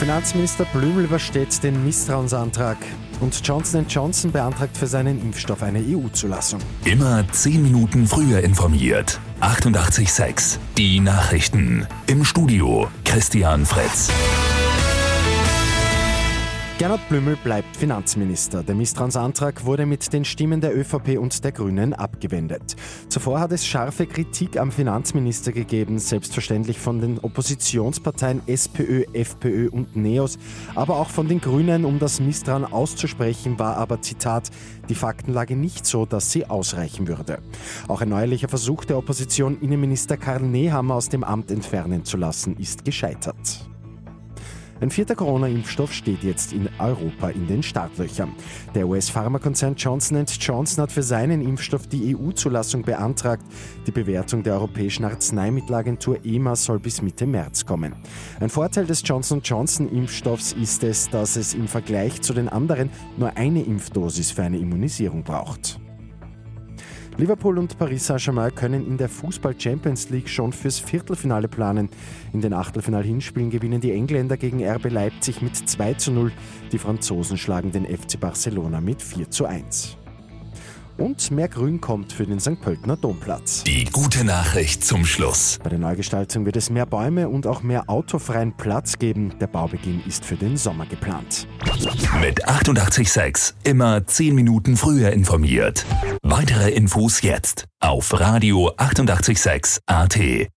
Finanzminister Blümel übersteht den Misstrauensantrag und Johnson Johnson beantragt für seinen Impfstoff eine EU-Zulassung. Immer 10 Minuten früher informiert. 88.6 Die Nachrichten. Im Studio Christian Fritz. Gernot Blümel bleibt Finanzminister. Der Misstrauensantrag wurde mit den Stimmen der ÖVP und der Grünen abgewendet. Zuvor hat es scharfe Kritik am Finanzminister gegeben, selbstverständlich von den Oppositionsparteien SPÖ, FPÖ und NEOS, aber auch von den Grünen, um das Misstrauen auszusprechen, war aber Zitat, die Faktenlage nicht so, dass sie ausreichen würde. Auch ein neuerlicher Versuch der Opposition, Innenminister Karl Nehammer aus dem Amt entfernen zu lassen, ist gescheitert. Ein vierter Corona-Impfstoff steht jetzt in Europa in den Startlöchern. Der US-Pharmakonzern Johnson Johnson hat für seinen Impfstoff die EU-Zulassung beantragt. Die Bewertung der Europäischen Arzneimittelagentur EMA soll bis Mitte März kommen. Ein Vorteil des Johnson Johnson-Impfstoffs ist es, dass es im Vergleich zu den anderen nur eine Impfdosis für eine Immunisierung braucht. Liverpool und Paris Saint-Germain können in der Fußball Champions League schon fürs Viertelfinale planen. In den Achtelfinal-Hinspielen gewinnen die Engländer gegen RB Leipzig mit 2 zu 0. Die Franzosen schlagen den FC Barcelona mit 4 zu 1 und mehr Grün kommt für den St. Pöltener Domplatz. Die gute Nachricht zum Schluss. Bei der Neugestaltung wird es mehr Bäume und auch mehr autofreien Platz geben. Der Baubeginn ist für den Sommer geplant. Mit 886 immer 10 Minuten früher informiert. Weitere Infos jetzt auf Radio 886 AT.